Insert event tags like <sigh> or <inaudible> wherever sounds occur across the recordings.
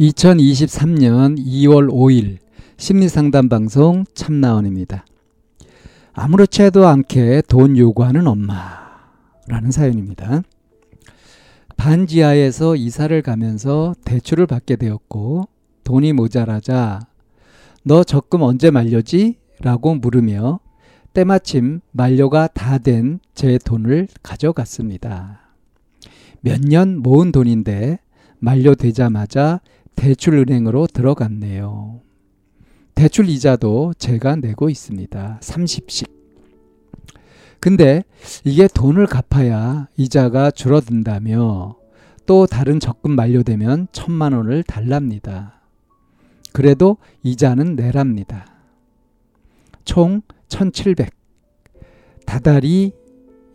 2023년 2월 5일 심리상담 방송 참나원입니다. 아무렇지도 않게 돈 요구하는 엄마라는 사연입니다. 반지하에서 이사를 가면서 대출을 받게 되었고 돈이 모자라자 너 적금 언제 말려지? 라고 물으며 때마침 만료가 다 된 제 돈을 가져갔습니다. 몇 년 모은 돈인데 만료되자마자 대출은행으로 들어갔네요. 대출 이자도 제가 내고 있습니다. 30씩. 근데 이게 돈을 갚아야 이자가 줄어든다며 또 다른 적금 만료되면 천만 원을 달랍니다. 그래도 이자는 내랍니다. 총 1700. 다달이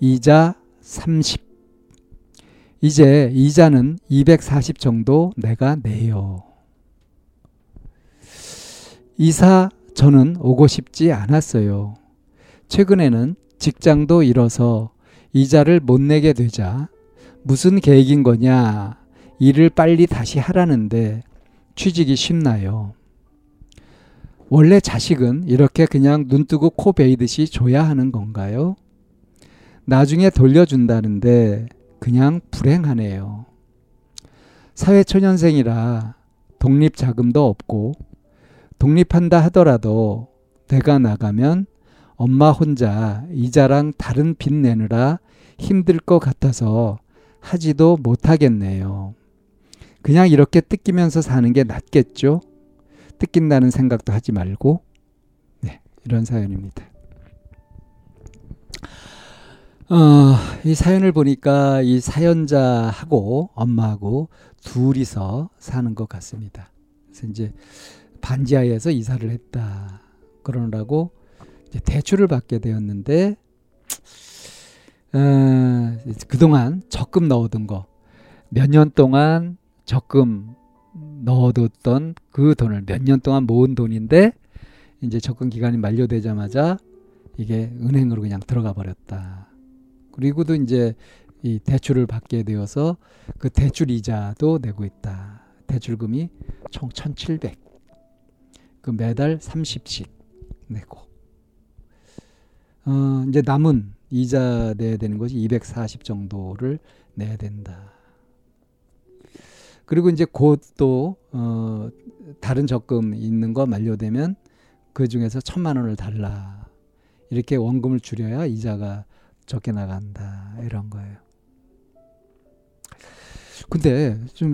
이자 30. 이제 이자는 240 정도 내가 내요. 이사 저는 오고 싶지 않았어요. 최근에는 직장도 잃어서 이자를 못 내게 되자 무슨 계획인 거냐 일을 빨리 다시 하라는데 취직이 쉽나요? 원래 자식은 이렇게 그냥 눈 뜨고 코 베이듯이 줘야 하는 건가요? 나중에 돌려준다는데 그냥 불행하네요. 사회초년생이라 독립자금도 없고 독립한다 하더라도 내가 나가면 엄마 혼자 이자랑 다른 빚 내느라 힘들 것 같아서 하지도 못하겠네요. 그냥 이렇게 뜯기면서 사는 게 낫겠죠? 뜯긴다는 생각도 하지 말고, 네, 이런 사연입니다. 어, 이 사연을 보니까 이 사연자하고 엄마하고 둘이서 사는 것 같습니다. 그래서 이제 반지하에서 이사를 했다. 그러느라고 대출을 받게 되었는데, 어, 그동안 적금 넣어둔 거, 몇 년 동안 적금 넣어뒀던 그 돈을 몇 년 동안 모은 돈인데, 이제 적금 기간이 만료되자마자 이게 은행으로 그냥 들어가 버렸다. 그리고도 이제 이 대출을 받게 되어서 그 대출 이자도 내고 있다. 대출금이 총 1,700. 그 매달 30씩 내고. 어, 이제 남은 이자 내야 되는 것이 240 정도를 내야 된다. 그리고 이제 곧 또 어, 다른 적금 있는 거 만료되면 그 중에서 천만 원을 달라. 이렇게 원금을 줄여야 이자가 적게 나간다. 이런 거예요. 근데 좀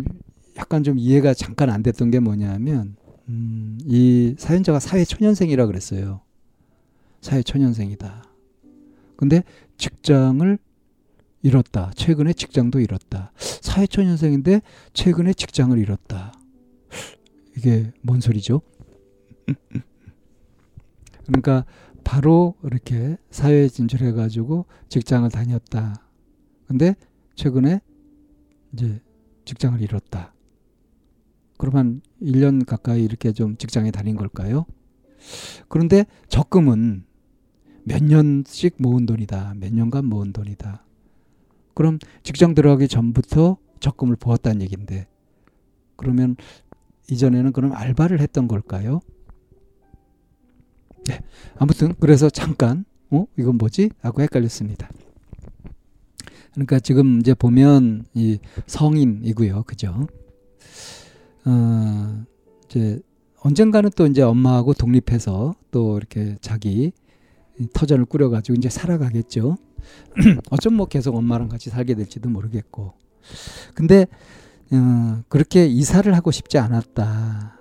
약간 좀 이해가 잠깐 안 됐던 게 뭐냐면 음, 이 사연자가 사회 초년생이라 그랬어요. 사회 초년생이다. 근데 직장을 잃었다. 최근에 직장도 잃었다. 사회 초년생인데 최근에 직장을 잃었다. 이게 뭔 소리죠? <laughs> 그러니까 바로 이렇게 사회에 진출해 가지고 직장을 다녔다. 근데 최근에 이제 직장을 잃었다. 그러면 1년 가까이 이렇게 좀 직장에 다닌 걸까요? 그런데 적금은 몇 년씩 모은 돈이다. 몇 년간 모은 돈이다. 그럼 직장 들어가기 전부터 적금을 부었다는 얘기인데 그러면 이전에는 그럼 알바를 했던 걸까요? 네. 아무튼 그래서 잠깐 어 이건 뭐지? 하고 헷갈렸습니다. 그러니까 지금 이제 보면 이 성인이고요. 그죠? 어 이제 언젠가는 또 이제 엄마하고 독립해서 또 이렇게 자기 터전을 꾸려가지고 이제 살아가겠죠. <clears throat> 어쩜 뭐 계속 엄마랑 같이 살게 될지도 모르겠고. 근데 어, 그렇게 이사를 하고 싶지 않았다.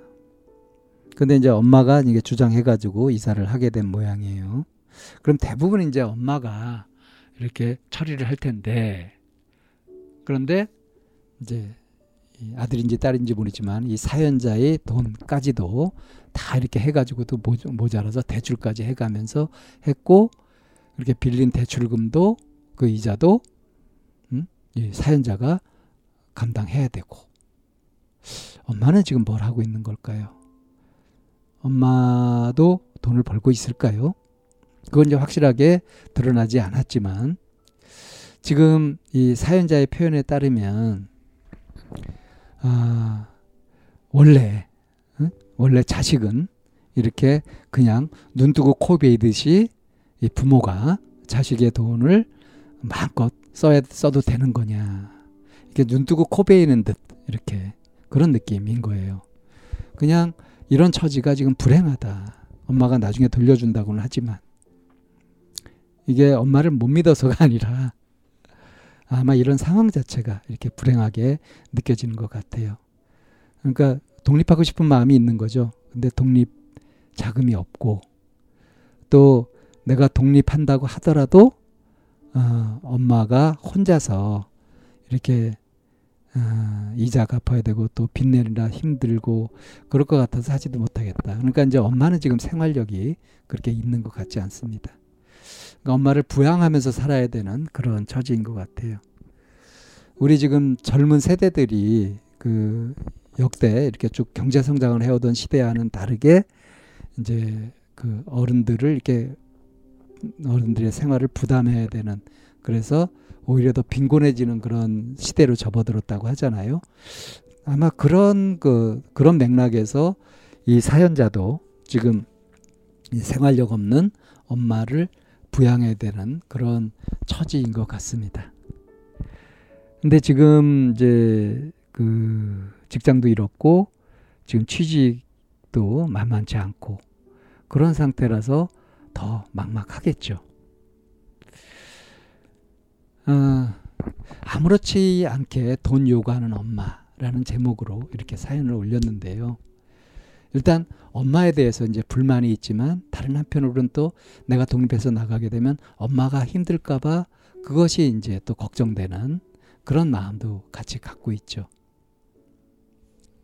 근데 이제 엄마가 이게 주장해가지고 이사를 하게 된 모양이에요. 그럼 대부분 이제 엄마가 이렇게 처리를 할 텐데, 그런데 이제 아들인지 딸인지 모르지만 이 사연자의 돈까지도 다 이렇게 해가지고도 모자라서 대출까지 해가면서 했고 이렇게 빌린 대출금도 그 이자도 음? 이 사연자가 감당해야 되고 엄마는 지금 뭘 하고 있는 걸까요? 엄마도 돈을 벌고 있을까요? 그건 이제 확실하게 드러나지 않았지만 지금 이 사연자의 표현에 따르면 아, 원래 응? 원래 자식은 이렇게 그냥 눈 뜨고 코 베이듯이 이 부모가 자식의 돈을 마음껏 써야, 써도 되는 거냐. 이렇게 눈 뜨고 코 베이는 듯 이렇게 그런 느낌인 거예요. 그냥 이런 처지가 지금 불행하다. 엄마가 나중에 돌려준다고는 하지만 이게 엄마를 못 믿어서가 아니라 아마 이런 상황 자체가 이렇게 불행하게 느껴지는 것 같아요. 그러니까 독립하고 싶은 마음이 있는 거죠. 근데 독립 자금이 없고 또 내가 독립한다고 하더라도 어, 엄마가 혼자서 이렇게 어, 이자 갚아야 되고 또 빚내느라 힘들고 그럴 것 같아서 하지도 못하겠다. 그러니까 이제 엄마는 지금 생활력이 그렇게 있는 것 같지 않습니다. 그러니까 엄마를 부양하면서 살아야 되는 그런 처지인 것 같아요. 우리 지금 젊은 세대들이 그 역대 이렇게 쭉 경제 성장을 해오던 시대와는 다르게 이제 그 어른들을 이렇게 어른들의 생활을 부담해야 되는 그래서 오히려 더 빈곤해지는 그런 시대로 접어들었다고 하잖아요. 아마 그런 그 그런 맥락에서 이 사연자도 지금 이 생활력 없는 엄마를 부양해야 되는 그런 처지인 것 같습니다. 근데 지금 이제 그 직장도 잃었고 지금 취직도 만만치 않고 그런 상태라서 더 막막하겠죠. 어, 아무렇지 않게 돈 요구하는 엄마라는 제목으로 이렇게 사연을 올렸는데요. 일단 엄마에 대해서 이제 불만이 있지만 다른 한편으로는 또 내가 독립해서 나가게 되면 엄마가 힘들까봐 그것이 이제 또 걱정되는 그런 마음도 같이 갖고 있죠.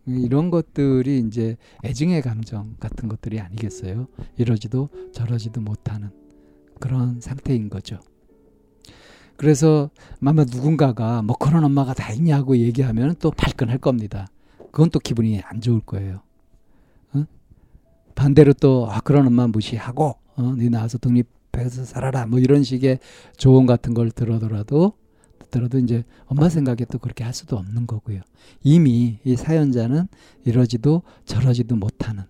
이런 것들이 이제 애증의 감정 같은 것들이 아니겠어요? 이러지도 저러지도 못하는 그런 상태인 거죠. 그래서 아마 누군가가 뭐 그런 엄마가 다 있냐고 얘기하면 또 발끈할 겁니다. 그건 또 기분이 안 좋을 거예요. 어? 반대로 또 아, 그런 엄마 무시하고 어, 네 나와서 독립해서 살아라 뭐 이런 식의 조언 같은 걸 들어더라도 들어도 이제 엄마 생각에 또 그렇게 할 수도 없는 거고요. 이미 이 사연자는 이러지도 저러지도 못하는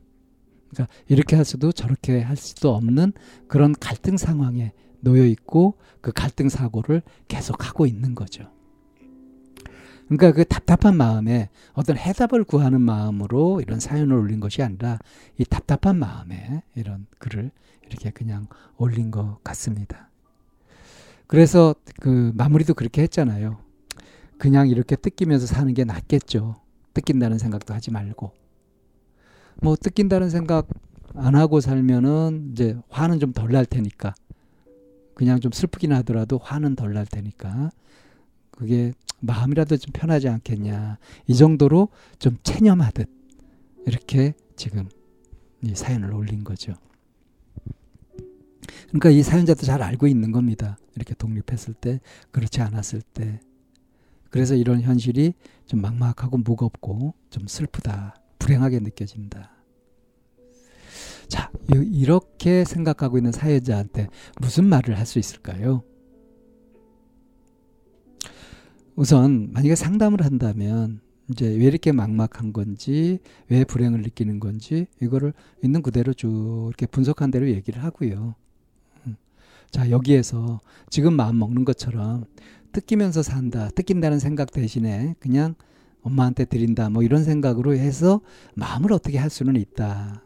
그러니까 이렇게 할 수도 저렇게 할 수도 없는 그런 갈등 상황에 놓여 있고 그 갈등 사고를 계속 하고 있는 거죠. 그러니까 그 답답한 마음에 어떤 해답을 구하는 마음으로 이런 사연을 올린 것이 아니라 이 답답한 마음에 이런 글을 이렇게 그냥 올린 것 같습니다. 그래서 그 마무리도 그렇게 했잖아요. 그냥 이렇게 뜯기면서 사는 게 낫겠죠. 뜯긴다는 생각도 하지 말고. 뭐 뜯긴다는 생각 안 하고 살면은 이제 화는 좀 덜 날 테니까 그냥 좀 슬프긴 하더라도 화는 덜 날 테니까 그게 마음이라도 좀 편하지 않겠냐 이 정도로 좀 체념하듯 이렇게 지금 이 사연을 올린 거죠. 그러니까 이 사연자도 잘 알고 있는 겁니다. 이렇게 독립했을 때 그렇지 않았을 때 그래서 이런 현실이 좀 막막하고 무겁고 좀 슬프다 불행하게 느껴진다. 자, 이렇게 생각하고 있는 사회자한테 무슨 말을 할 수 있을까요? 우선 만약에 상담을 한다면 이제 왜 이렇게 막막한 건지 왜 불행을 느끼는 건지 이거를 있는 그대로 쭉 이렇게 분석한 대로 얘기를 하고요. 음. 자 여기에서 지금 마음 먹는 것처럼 뜯기면서 산다 뜯긴다는 생각 대신에 그냥 엄마한테 드린다 뭐 이런 생각으로 해서 마음을 어떻게 할 수는 있다.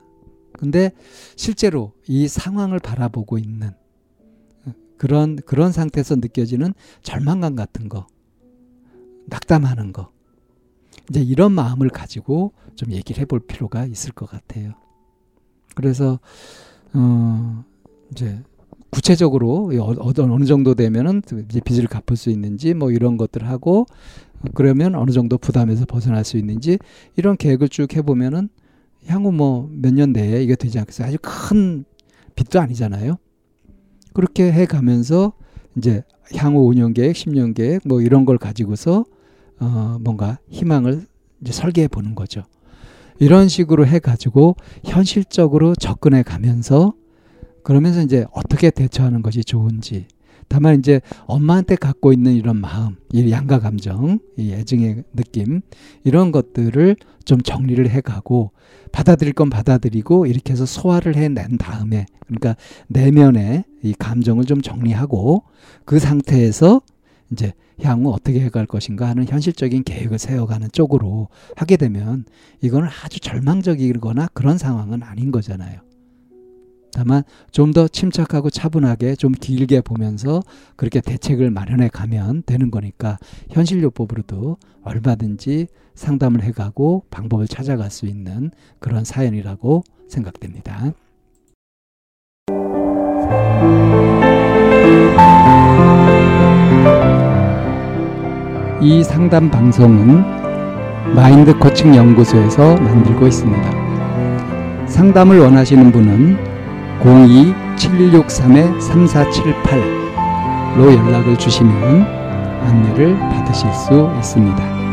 근데 실제로 이 상황을 바라보고 있는 그런 그런 상태에서 느껴지는 절망감 같은 거, 낙담하는 거, 이제 이런 마음을 가지고 좀 얘기를 해볼 필요가 있을 것 같아요. 그래서 어 이제 구체적으로 어떤 어느 정도 되면은 이제 빚을 갚을 수 있는지 뭐 이런 것들 하고 그러면 어느 정도 부담에서 벗어날 수 있는지 이런 계획을 쭉 해보면은 향후 뭐 몇 년 내에 이게 되지 않겠어요. 아주 큰 빚도 아니잖아요. 그렇게 해 가면서 이제 향후 5년 계획, 10년 계획 뭐 이런 걸 가지고서 어 뭔가 희망을 이제 설계해 보는 거죠. 이런 식으로 해 가지고 현실적으로 접근해 가면서 그러면서 이제 어떻게 대처하는 것이 좋은지 다만 이제 엄마한테 갖고 있는 이런 마음, 이 양가 감정, 이 애증의 느낌 이런 것들을 좀 정리를 해가고 받아들일 건 받아들이고 이렇게 해서 소화를 해낸 다음에 그러니까 내면의 이 감정을 좀 정리하고 그 상태에서 이제 향후 어떻게 해갈 것인가 하는 현실적인 계획을 세워가는 쪽으로 하게 되면 이거는 아주 절망적이거나 그런 상황은 아닌 거잖아요. 다만 좀 더 침착하고 차분하게 좀 길게 보면서 그렇게 대책을 마련해 가면 되는 거니까 현실요법으로도 얼마든지 상담을 해가고 방법을 찾아갈 수 있는 그런 사연이라고 생각됩니다. 이 상담 방송은 마인드 코칭 연구소에서 만들고 있습니다. 상담을 원하시는 분은 02-763-3478로 연락을 주시면 안내를 받으실 수 있습니다.